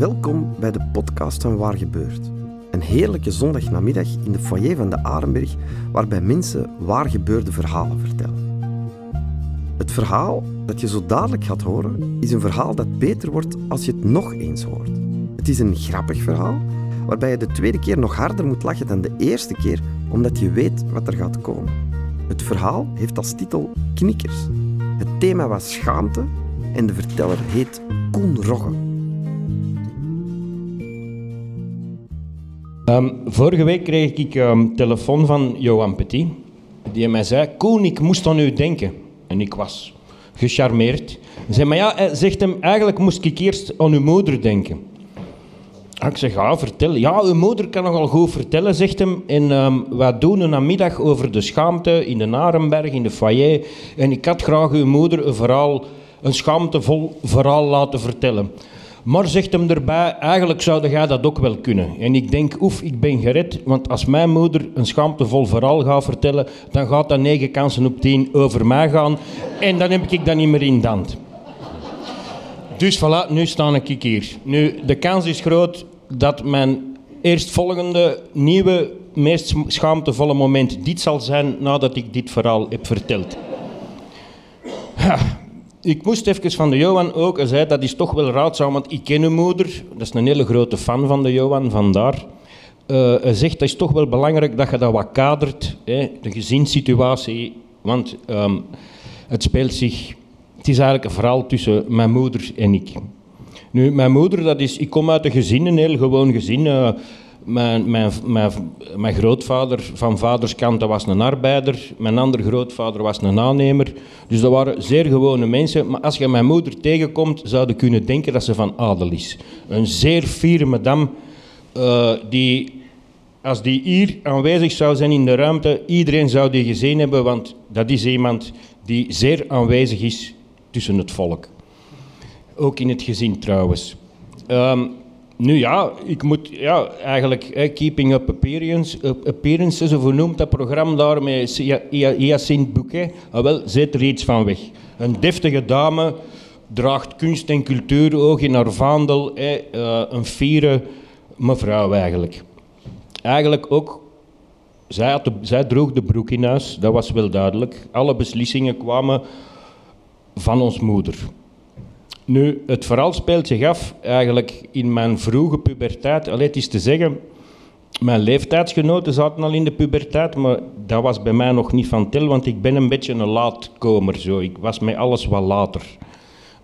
Welkom bij de podcast van Waar Gebeurt. Een heerlijke zondagnamiddag in de foyer van de Arenberg, waarbij mensen waar gebeurde verhalen vertellen. Het verhaal dat je zo dadelijk gaat horen, is een verhaal dat beter wordt als je het nog eens hoort. Het is een grappig verhaal, waarbij je de tweede keer nog harder moet lachen dan de eerste keer, omdat je weet wat er gaat komen. Het verhaal heeft als titel Knikkers. Het thema was schaamte en de verteller heet Koen Rogge. Ehm, vorige week kreeg ik um, telefoon van Johan Petit. Die mij zei, Koen, ik moest aan u denken. En ik was gecharmeerd. Hij zei, maar ja, hij zegt hem, eigenlijk moest ik eerst aan uw moeder denken. Ik zeg, ja, vertel. Ja, uw moeder kan nogal goed vertellen, zegt hem. En um, wij doen een namiddag over de schaamte in de Narenberg, in de foyer. En ik had graag uw moeder een een schaamtevol verhaal laten vertellen. Maar zegt hem erbij, eigenlijk zou jij dat ook wel kunnen. En ik denk, oef, ik ben gered, want als mijn moeder een schaamtevol verhaal gaat vertellen, dan gaat dat negen kansen op tien over mij gaan. En dan heb ik dat niet meer in hand. Dus voilà, nu sta ik hier. Nu, de kans is groot dat mijn eerstvolgende, nieuwe, meest schaamtevolle moment dit zal zijn nadat ik dit verhaal heb verteld. Ik moest even van de Johan ook, hij zei dat is toch wel raadzaam, want ik ken uw moeder, dat is een hele grote fan van de Johan, vandaar. Uh, hij zegt dat is toch wel belangrijk dat je dat wat kadert, hè, de gezinssituatie, want um, het speelt zich, het is eigenlijk een verhaal tussen mijn moeder en ik. Nu, mijn moeder, dat is, ik kom uit een gezin, een heel gewoon gezin. Uh, mijn, mijn, mijn, mijn, grootvader van vaderskant was een arbeider. Mijn andere grootvader was een aannemer. Dus dat waren zeer gewone mensen. Maar als je mijn moeder tegenkomt, zou je kunnen denken dat ze van adel is. Een zeer fiere madame, uh, die, als die hier aanwezig zou zijn in de ruimte, iedereen zou die gezien hebben, want dat is iemand die zeer aanwezig is tussen het volk. Ook in het gezin trouwens. Um, nu ja, ik moet ja, eigenlijk Keeping Up Appearance, Appearances, of hoe noemt dat programma daar met Hyacinthe Bouquet? Ah, wel, zet er iets van weg. Een deftige dame draagt kunst en cultuur oog in haar vaandel. uh, een fiere mevrouw eigenlijk. Eigenlijk ook, zij, had de, zij droeg de broek in huis, dat was wel duidelijk. Alle beslissingen kwamen van ons moeder. Nu, het verhaal speelt zich af eigenlijk in mijn vroege puberteit. Alleen het is te zeggen, mijn leeftijdsgenoten zaten al in de puberteit, maar dat was bij mij nog niet van tel, want ik ben een beetje een laatkomer. Zo. Ik was met alles wat later. Ik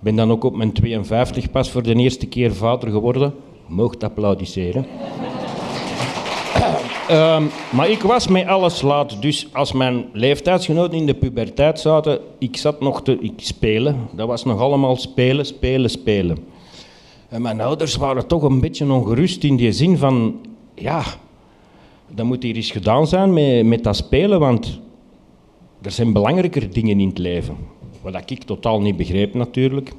ben dan ook op mijn 52 pas voor de eerste keer vader geworden. Moogt applaudisseren. Um, maar ik was met alles laat. Dus als mijn leeftijdsgenoten in de puberteit zaten, ik zat nog te ik spelen. Dat was nog allemaal spelen, spelen, spelen. En mijn ouders waren toch een beetje ongerust in die zin van, ja, dat moet hier eens gedaan zijn met, met dat spelen, want er zijn belangrijker dingen in het leven. Wat ik totaal niet begreep natuurlijk.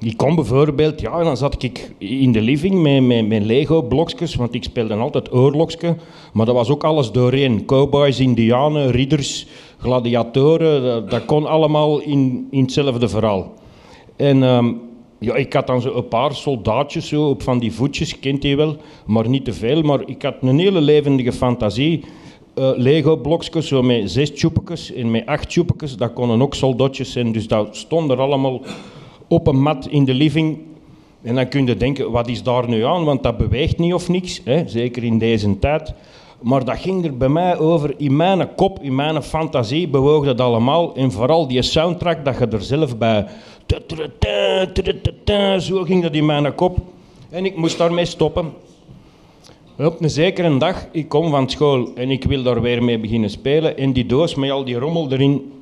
Ik kon bijvoorbeeld, ja, dan zat ik in de living met, met Lego-blokjes, want ik speelde altijd oorlogske, maar dat was ook alles doorheen. Cowboys, indianen, ridders, gladiatoren, dat, kon allemaal in, in hetzelfde verhaal. En um, ja, ik had dan zo een paar soldaatjes zo, op van die voetjes, kent hij wel, maar niet te veel. Maar ik had een hele levendige fantasie. Uh, Lego-blokjes, zo met zes tjoepekes en met acht tjoepekes, dat konden ook soldatjes zijn. Dus dat stond er allemaal op een mat in de living. En dan kun je denken, wat is daar nu aan? Want dat beweegt niet of niks, hè? zeker in deze tijd. Maar dat ging er bij mij over, in mijn kop, in mijn fantasie bewoog dat allemaal. En vooral die soundtrack, dat je er zelf bij... Zo ging dat in mijn kop. En ik moest daarmee stoppen. Op een zekere dag, ik kom van school en ik wil daar weer mee beginnen spelen. En die doos met al die rommel erin,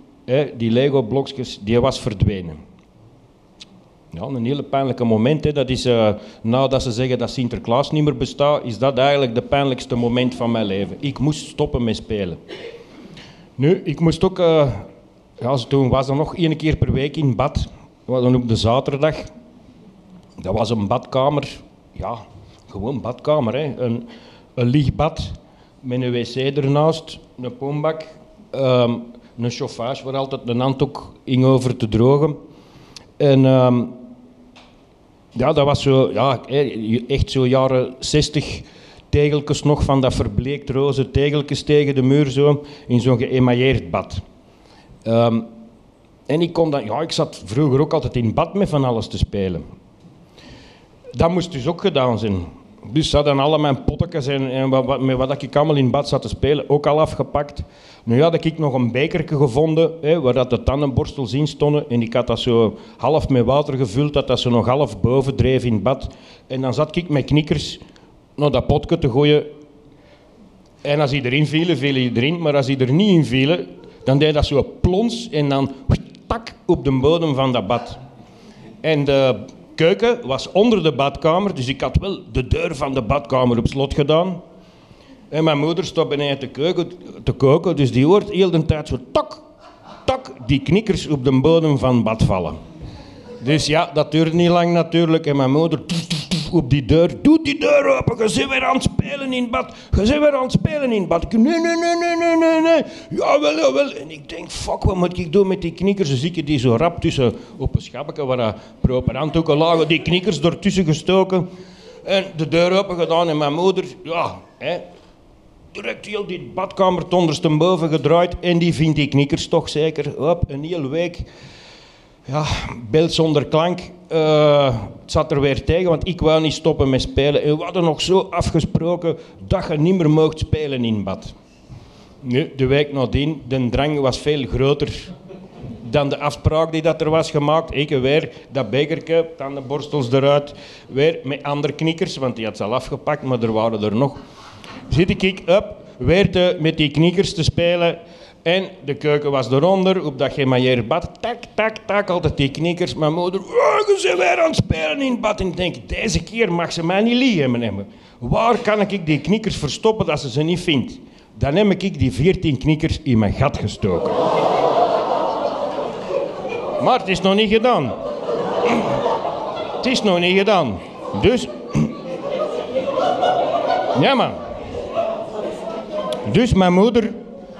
die Lego-blokjes, die was verdwenen. Ja, een hele pijnlijke moment. Hè. Dat is, uh, nadat ze zeggen dat Sinterklaas niet meer bestaat, is dat eigenlijk de pijnlijkste moment van mijn leven. Ik moest stoppen met spelen. Nu, ik moest ook... Uh, ja, toen was er nog één keer per week in bad. Dan op de zaterdag. Dat was een badkamer. Ja, gewoon badkamer. Hè. Een, een lichtbad met een wc ernaast, een pombak, um, een chauffage waar altijd een handdoek in over te drogen. En um, Ja, dat was zo, ja, echt zo jaren 60 tegeltjes nog van dat verbleekt roze tegeltjes tegen de muur zo, in zo'n geëmailleerd bad. Ehm, en ik kon dan, ja, ik zat vroeger ook altijd in bad met van alles te spelen. Dat moest dus ook gedaan zijn. Dus hadden alle mijn pottekens en, en wat, wat ik allemaal in bad zat te spelen ook al afgepakt. Nu had ik nog een bekertje gevonden hè, waar dat de tandenborstels in stonden. En ik had dat zo half met water gevuld, dat dat zo nog half boven dreef in bad. En dan zat ik met knikkers naar dat potje te gooien. En als hij erin viel, viel hij erin. Maar als hij er niet in viel, dan deed dat zo plons en dan tak op de bodem van dat bad. En de keuken was onder de badkamer, dus ik had wel de deur van de badkamer op slot gedaan. En mijn moeder stond beneden te, keuken, te koken, dus die hoort heel de tijd zo tak, tak, die knikkers op de bodem van bad vallen. Dus ja, dat duurde niet lang natuurlijk. En mijn moeder op die deur. Doe die deur open, je zit weer aan het spelen in bad. Je zit weer aan het spelen in bad. nee, nee, nee, nee, nee, nee, nee. Jawel, jawel. En ik denk, fuck, wat moet ik doen met die knikkers? Dus ik die zo rap tussen, op een schabbeke waar dat proper handdoeken lagen, die knikkers ertussen gestoken. En de deur open gedaan en mijn moeder, ja, hè, direct heel die badkamer ondersteboven gedraaid. En die vindt die knikkers toch zeker. Hop, een hele week ja, beeld zonder klank. Uh, het zat er weer tegen, want ik wou niet stoppen met spelen. En we hadden nog zo afgesproken dat je niet meer mocht spelen in bad. Nu, de week nadien, de drang was veel groter dan de afspraak die dat er was gemaakt. Ik weer dat bekerke, dan de borstels eruit, weer met andere knikkers, want die had ze al afgepakt, maar er waren er nog. Zit ik up, weer te, met die knikkers te spelen. En de keuken was eronder, op dat gemailleerd bad. Tak, tak, tak, altijd die knikkers. Mijn moeder, oh, zijn weer aan het spelen in het bad. En ik denk, deze keer mag ze mij niet liegen. Waar kan ik die knikkers verstoppen dat ze ze niet vindt? Dan heb ik die veertien knikkers in mijn gat gestoken. Maar het is nog niet gedaan. Het is nog niet gedaan. Dus... Ja, man. Dus mijn moeder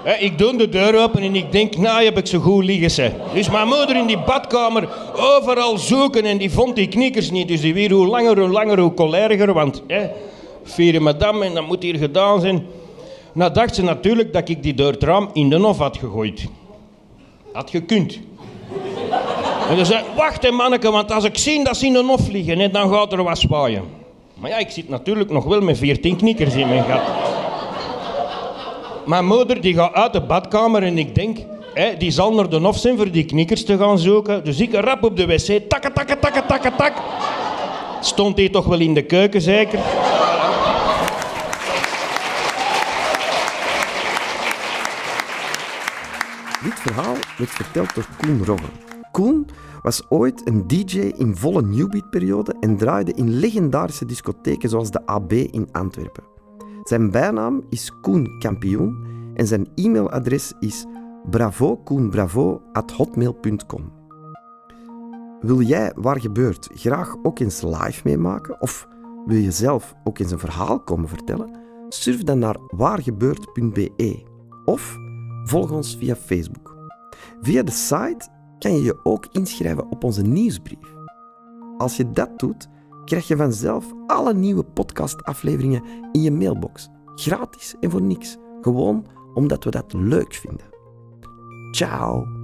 ik doe de deur open en ik denk, nou heb ik zo goed liggen. Ze. Dus mijn moeder in die badkamer overal zoeken en die vond die knikkers niet. Dus die weer hoe langer, hoe langer, hoe coleriger. Want hè, madame en dat moet hier gedaan zijn. Nou dacht ze natuurlijk dat ik die door het raam in de hof had gegooid. Had gekund. En ze zei, wacht hè manneke, want als ik zie dat ze in de hof liggen, dan gaat er wat zwaaien. Maar ja, ik zit natuurlijk nog wel met veertien knikkers in mijn gat. Mijn moeder die gaat uit de badkamer en ik denk, hè, die zal naar de hof zijn voor die knikkers te gaan zoeken. Dus ik rap op de wc, takke, takke, takke, takke, tak. Stond hij toch wel in de keuken, zeker? Dit verhaal werd verteld door Koen Rogge. Koen was ooit een DJ in volle newbeat-periode en draaide in legendarische discotheken zoals de AB in Antwerpen. Zijn bijnaam is Koen Kampioen en zijn e-mailadres is bravokoenbravo.hotmail.com. Wil jij Waar Gebeurt graag ook eens live meemaken? Of wil je zelf ook eens een verhaal komen vertellen? Surf dan naar waargebeurt.be of volg ons via Facebook. Via de site kan je je ook inschrijven op onze nieuwsbrief. Als je dat doet, krijg je vanzelf alle nieuwe podcastafleveringen in je mailbox. Gratis en voor niks. Gewoon omdat we dat leuk vinden. Ciao.